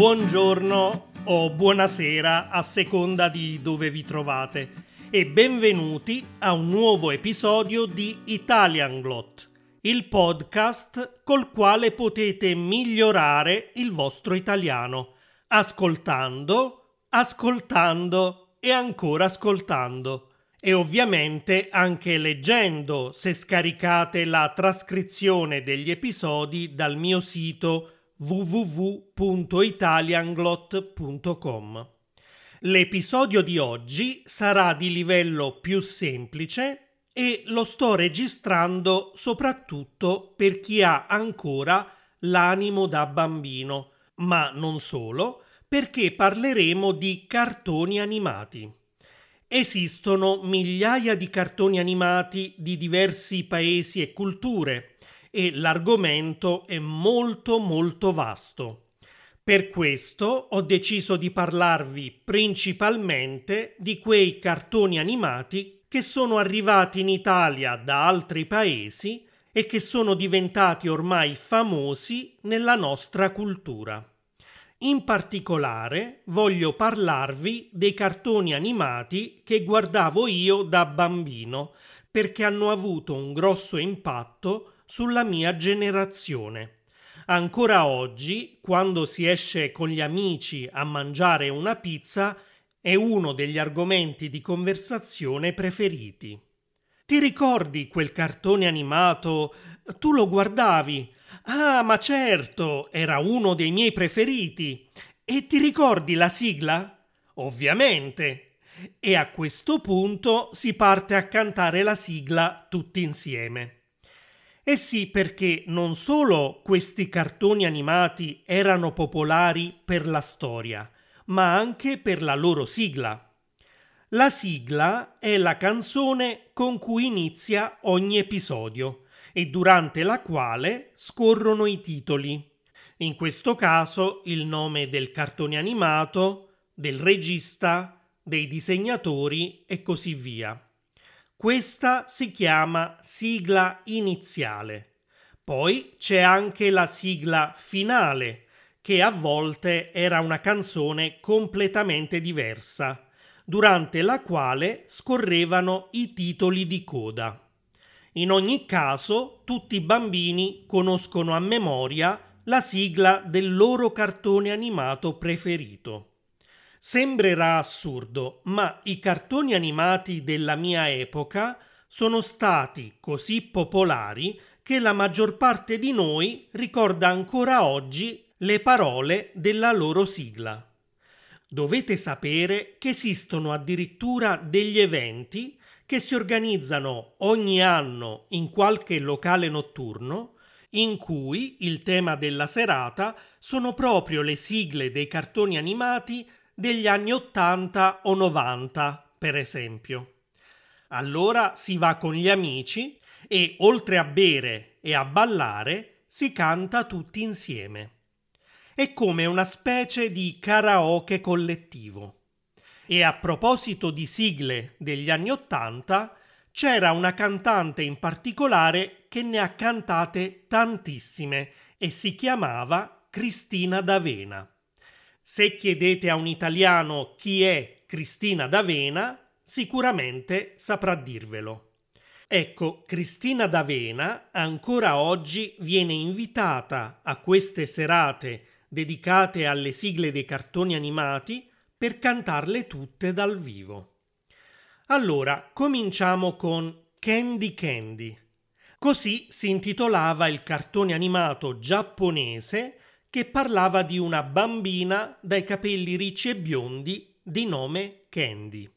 buongiorno o buonasera a seconda di dove vi trovate e benvenuti a un nuovo episodio di Italian Glot, il podcast col quale potete migliorare il vostro italiano, ascoltando, ascoltando e ancora ascoltando e ovviamente anche leggendo se scaricate la trascrizione degli episodi dal mio sito www.italianglot.com. L'episodio di oggi sarà di livello più semplice e lo sto registrando soprattutto per chi ha ancora l'animo da bambino, ma non solo, perché parleremo di cartoni animati. Esistono migliaia di cartoni animati di diversi paesi e culture e l'argomento è molto molto vasto. Per questo ho deciso di parlarvi principalmente di quei cartoni animati che sono arrivati in Italia da altri paesi e che sono diventati ormai famosi nella nostra cultura. In particolare voglio parlarvi dei cartoni animati che guardavo io da bambino perché hanno avuto un grosso impatto sulla mia generazione. Ancora oggi, quando si esce con gli amici a mangiare una pizza, è uno degli argomenti di conversazione preferiti. Ti ricordi quel cartone animato? Tu lo guardavi? Ah, ma certo, era uno dei miei preferiti. E ti ricordi la sigla? Ovviamente. E a questo punto si parte a cantare la sigla tutti insieme. Eh sì, perché non solo questi cartoni animati erano popolari per la storia, ma anche per la loro sigla. La sigla è la canzone con cui inizia ogni episodio e durante la quale scorrono i titoli. In questo caso il nome del cartone animato, del regista, dei disegnatori e così via. Questa si chiama sigla iniziale. Poi c'è anche la sigla finale, che a volte era una canzone completamente diversa, durante la quale scorrevano i titoli di coda. In ogni caso, tutti i bambini conoscono a memoria la sigla del loro cartone animato preferito. Sembrerà assurdo, ma i cartoni animati della mia epoca sono stati così popolari che la maggior parte di noi ricorda ancora oggi le parole della loro sigla. Dovete sapere che esistono addirittura degli eventi che si organizzano ogni anno in qualche locale notturno in cui il tema della serata sono proprio le sigle dei cartoni animati degli anni 80 o 90, per esempio. Allora si va con gli amici e oltre a bere e a ballare si canta tutti insieme. È come una specie di karaoke collettivo. E a proposito di sigle degli anni Ottanta, c'era una cantante in particolare che ne ha cantate tantissime e si chiamava Cristina D'Avena. Se chiedete a un italiano chi è Cristina D'Avena, sicuramente saprà dirvelo. Ecco, Cristina D'Avena ancora oggi viene invitata a queste serate dedicate alle sigle dei cartoni animati per cantarle tutte dal vivo. Allora, cominciamo con Candy Candy. Così si intitolava il cartone animato giapponese che parlava di una bambina dai capelli ricci e biondi di nome Candy.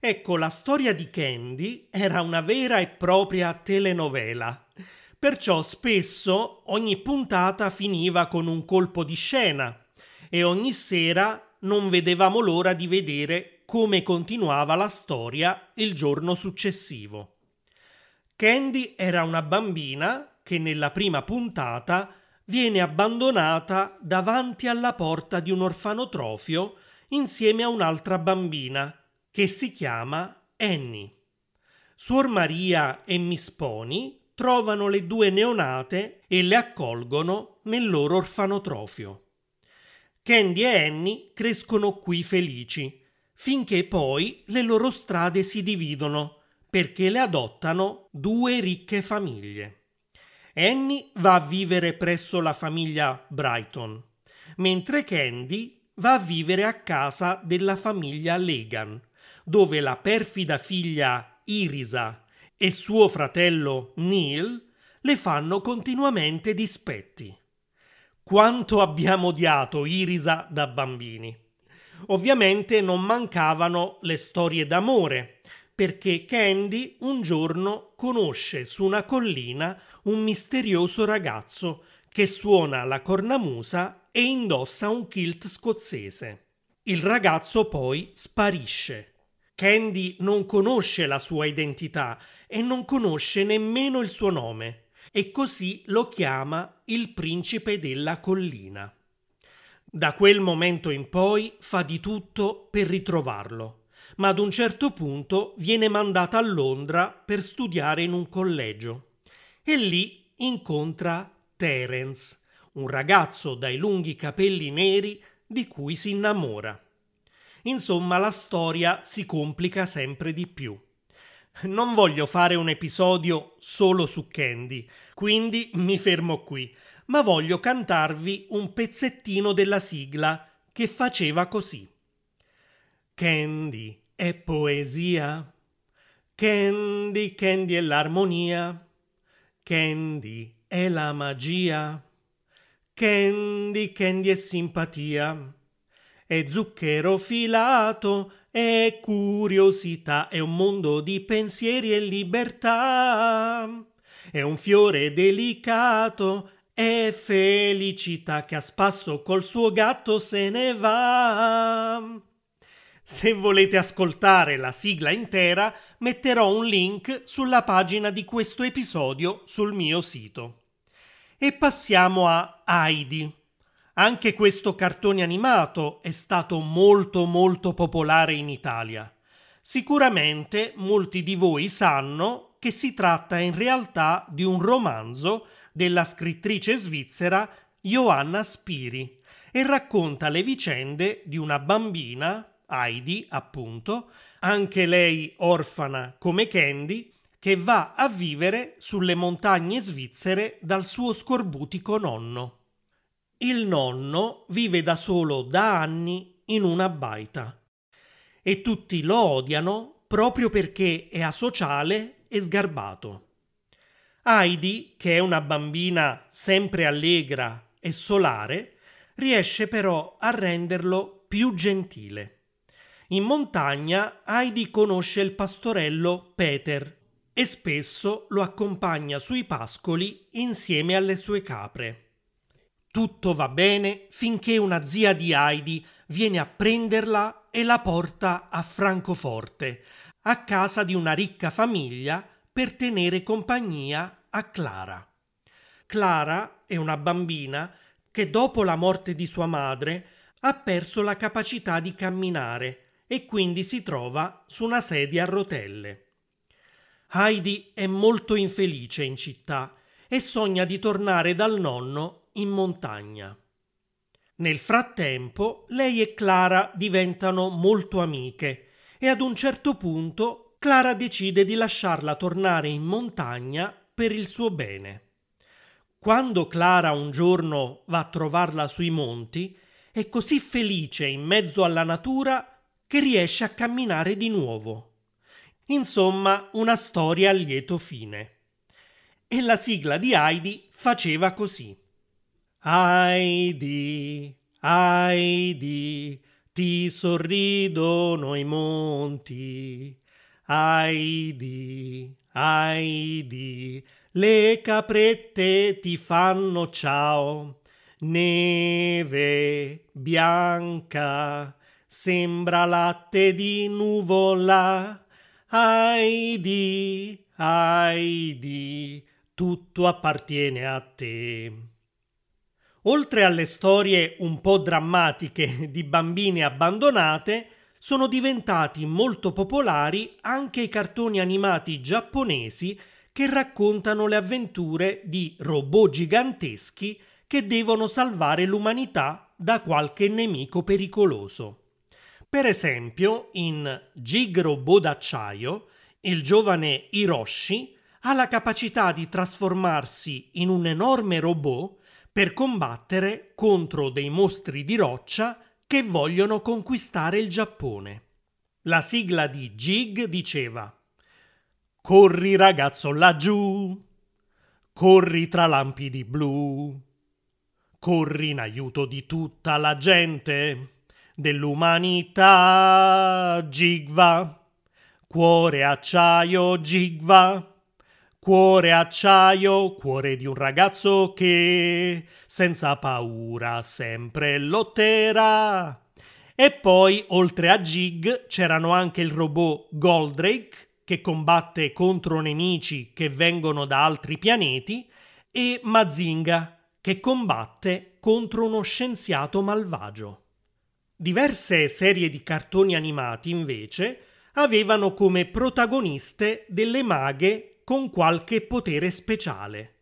Ecco, la storia di Candy era una vera e propria telenovela, perciò spesso ogni puntata finiva con un colpo di scena e ogni sera non vedevamo l'ora di vedere come continuava la storia il giorno successivo. Candy era una bambina che nella prima puntata viene abbandonata davanti alla porta di un orfanotrofio insieme a un'altra bambina che si chiama Annie. Suor Maria e Miss Pony trovano le due neonate e le accolgono nel loro orfanotrofio. Candy e Annie crescono qui felici, finché poi le loro strade si dividono perché le adottano due ricche famiglie. Annie va a vivere presso la famiglia Brighton, mentre Candy va a vivere a casa della famiglia Legan, dove la perfida figlia Irisa e suo fratello Neil le fanno continuamente dispetti. Quanto abbiamo odiato Irisa da bambini. Ovviamente non mancavano le storie d'amore, perché Candy un giorno conosce su una collina un misterioso ragazzo che suona la cornamusa e indossa un kilt scozzese. Il ragazzo poi sparisce. Candy non conosce la sua identità e non conosce nemmeno il suo nome e così lo chiama il principe della collina. Da quel momento in poi fa di tutto per ritrovarlo, ma ad un certo punto viene mandata a Londra per studiare in un collegio e lì incontra Terence, un ragazzo dai lunghi capelli neri di cui si innamora. Insomma, la storia si complica sempre di più. Non voglio fare un episodio solo su Candy, quindi mi fermo qui, ma voglio cantarvi un pezzettino della sigla che faceva così. Candy è poesia, Candy, Candy è l'armonia, Candy è la magia, Candy, Candy è simpatia, è zucchero filato, è curiosità, è un mondo di pensieri e libertà. È un fiore delicato, è felicità che a spasso col suo gatto se ne va. Se volete ascoltare la sigla intera, metterò un link sulla pagina di questo episodio sul mio sito. E passiamo a Heidi. Anche questo cartone animato è stato molto molto popolare in Italia. Sicuramente molti di voi sanno che si tratta in realtà di un romanzo della scrittrice svizzera Johanna Spiri e racconta le vicende di una bambina, Heidi appunto, anche lei orfana come Candy, che va a vivere sulle montagne svizzere dal suo scorbutico nonno. Il nonno vive da solo da anni in una baita e tutti lo odiano proprio perché è asociale e sgarbato. Heidi, che è una bambina sempre allegra e solare, riesce però a renderlo più gentile. In montagna Heidi conosce il pastorello Peter e spesso lo accompagna sui pascoli insieme alle sue capre. Tutto va bene finché una zia di Heidi viene a prenderla e la porta a Francoforte, a casa di una ricca famiglia, per tenere compagnia a Clara. Clara è una bambina che dopo la morte di sua madre ha perso la capacità di camminare e quindi si trova su una sedia a rotelle. Heidi è molto infelice in città e sogna di tornare dal nonno in montagna. Nel frattempo lei e Clara diventano molto amiche e ad un certo punto Clara decide di lasciarla tornare in montagna per il suo bene. Quando Clara un giorno va a trovarla sui monti, è così felice in mezzo alla natura che riesce a camminare di nuovo. Insomma, una storia a lieto fine. E la sigla di Heidi faceva così. Heidi, Heidi, ti sorridono i monti. Heidi, Heidi, le caprette ti fanno ciao. Neve bianca, sembra latte di nuvola. Heidi, Heidi, tutto appartiene a te. Oltre alle storie un po' drammatiche di bambine abbandonate, sono diventati molto popolari anche i cartoni animati giapponesi che raccontano le avventure di robot giganteschi che devono salvare l'umanità da qualche nemico pericoloso. Per esempio, in Gig Robot d'acciaio, il giovane Hiroshi ha la capacità di trasformarsi in un enorme robot per combattere contro dei mostri di roccia che vogliono conquistare il Giappone. La sigla di Gig diceva Corri ragazzo laggiù, corri tra lampi di blu, corri in aiuto di tutta la gente dell'umanità. Gigva, cuore acciaio, Gigva. Cuore acciaio, cuore di un ragazzo che senza paura sempre lotterà. E poi, oltre a Jig, c'erano anche il robot Goldrake che combatte contro nemici che vengono da altri pianeti e Mazinga che combatte contro uno scienziato malvagio. Diverse serie di cartoni animati, invece, avevano come protagoniste delle maghe con qualche potere speciale.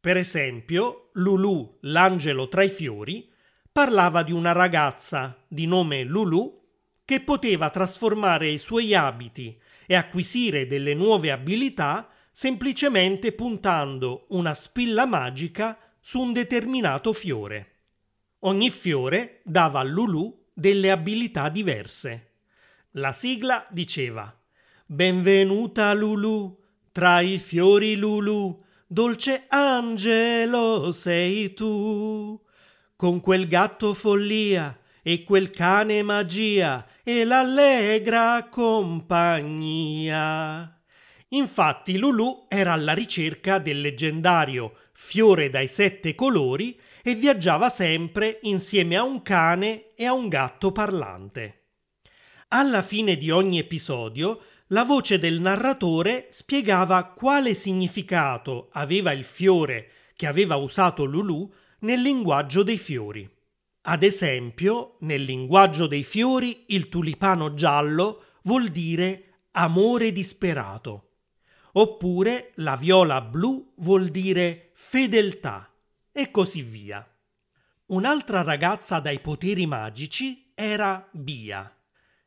Per esempio, Lulu, l'angelo tra i fiori, parlava di una ragazza di nome Lulu che poteva trasformare i suoi abiti e acquisire delle nuove abilità semplicemente puntando una spilla magica su un determinato fiore. Ogni fiore dava a Lulu delle abilità diverse. La sigla diceva Benvenuta Lulu, tra i fiori Lulu, dolce angelo sei tu. Con quel gatto follia e quel cane magia e l'allegra compagnia. Infatti Lulu era alla ricerca del leggendario fiore dai sette colori e viaggiava sempre insieme a un cane e a un gatto parlante. Alla fine di ogni episodio, la voce del narratore spiegava quale significato aveva il fiore che aveva usato Lulu nel linguaggio dei fiori. Ad esempio, nel linguaggio dei fiori il tulipano giallo vuol dire amore disperato, oppure la viola blu vuol dire fedeltà e così via. Un'altra ragazza dai poteri magici era Bia.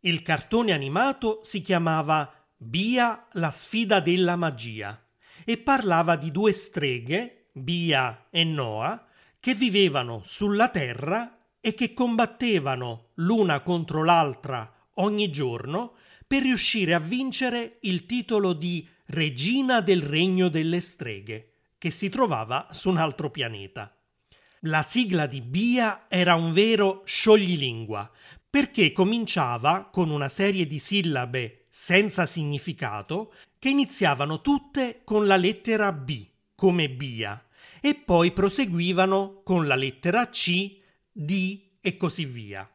Il cartone animato si chiamava Bia la sfida della magia e parlava di due streghe, Bia e Noah, che vivevano sulla Terra e che combattevano l'una contro l'altra ogni giorno per riuscire a vincere il titolo di Regina del Regno delle Streghe che si trovava su un altro pianeta. La sigla di Bia era un vero scioglilingua, perché cominciava con una serie di sillabe senza significato che iniziavano tutte con la lettera B, come Bia, e poi proseguivano con la lettera C, D e così via.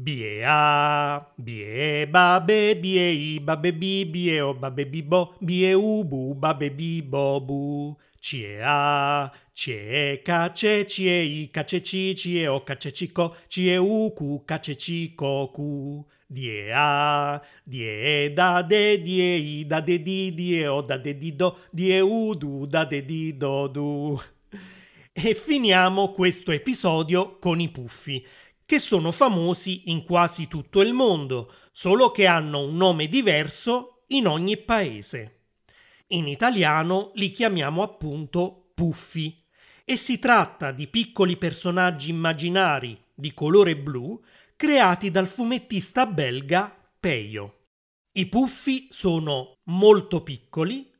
Bie a, bie babe, bie i, babe bi, bie o, babe bi bo, bie u bu, babe bi bo bu. Cie a, cie ca, ce, cie i, ca, ce ci, cie o, ca, ce ci co, cie u cu, ca, ce ci co cu. Die da de, die i, da de di, o, da de di do, die u du, da de di do du. E finiamo questo episodio con i puffi che sono famosi in quasi tutto il mondo, solo che hanno un nome diverso in ogni paese. In italiano li chiamiamo appunto puffi e si tratta di piccoli personaggi immaginari di colore blu creati dal fumettista belga Peio. I puffi sono molto piccoli,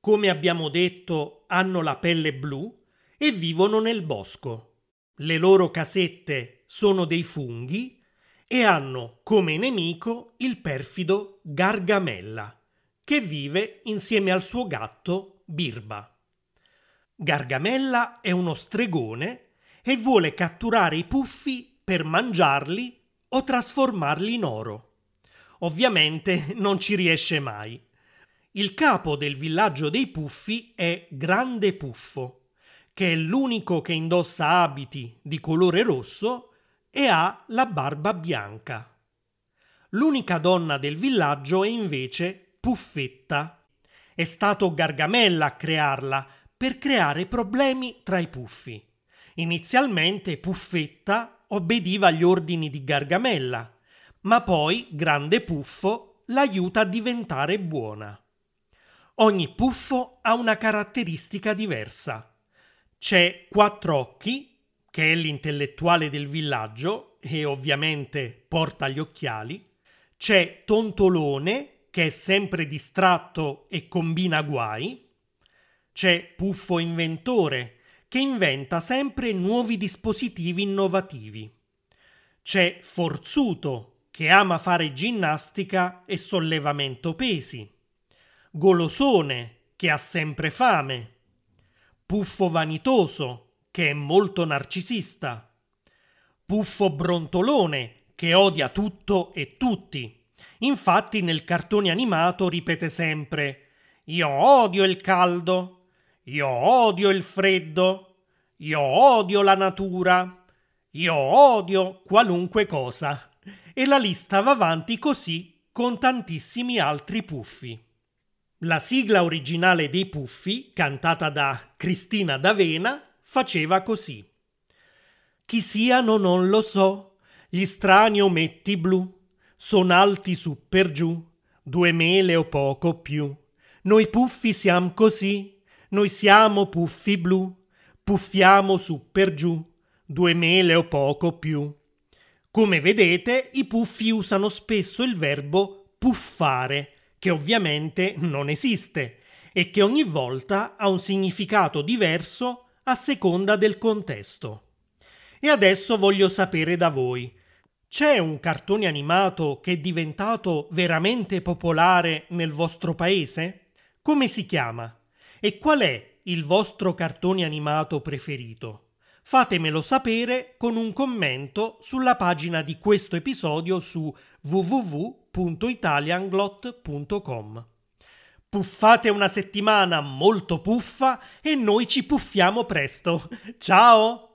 come abbiamo detto hanno la pelle blu e vivono nel bosco. Le loro casette sono dei funghi e hanno come nemico il perfido Gargamella, che vive insieme al suo gatto Birba. Gargamella è uno stregone e vuole catturare i puffi per mangiarli o trasformarli in oro. Ovviamente non ci riesce mai. Il capo del villaggio dei puffi è Grande Puffo, che è l'unico che indossa abiti di colore rosso e ha la barba bianca. L'unica donna del villaggio è invece Puffetta. È stato Gargamella a crearla per creare problemi tra i puffi. Inizialmente Puffetta obbediva agli ordini di Gargamella, ma poi Grande Puffo l'aiuta a diventare buona. Ogni puffo ha una caratteristica diversa. C'è Quattrocchi, che è l'intellettuale del villaggio e ovviamente porta gli occhiali. C'è Tontolone, che è sempre distratto e combina guai. C'è Puffo Inventore, che inventa sempre nuovi dispositivi innovativi. C'è Forzuto, che ama fare ginnastica e sollevamento pesi golosone, che ha sempre fame, puffo vanitoso, che è molto narcisista, puffo brontolone, che odia tutto e tutti. Infatti nel cartone animato ripete sempre Io odio il caldo, io odio il freddo, io odio la natura, io odio qualunque cosa. E la lista va avanti così con tantissimi altri puffi. La sigla originale dei Puffi, cantata da Cristina D'Avena, faceva così. Chi siano non lo so, gli strani ometti blu, son alti su per giù, due mele o poco più. Noi puffi siamo così, noi siamo puffi blu, puffiamo su per giù, due mele o poco più. Come vedete, i puffi usano spesso il verbo puffare, che ovviamente non esiste e che ogni volta ha un significato diverso a seconda del contesto. E adesso voglio sapere da voi. C'è un cartone animato che è diventato veramente popolare nel vostro paese? Come si chiama? E qual è il vostro cartone animato preferito? Fatemelo sapere con un commento sulla pagina di questo episodio su www www.italianglot.com. Puffate una settimana molto puffa e noi ci puffiamo presto. Ciao!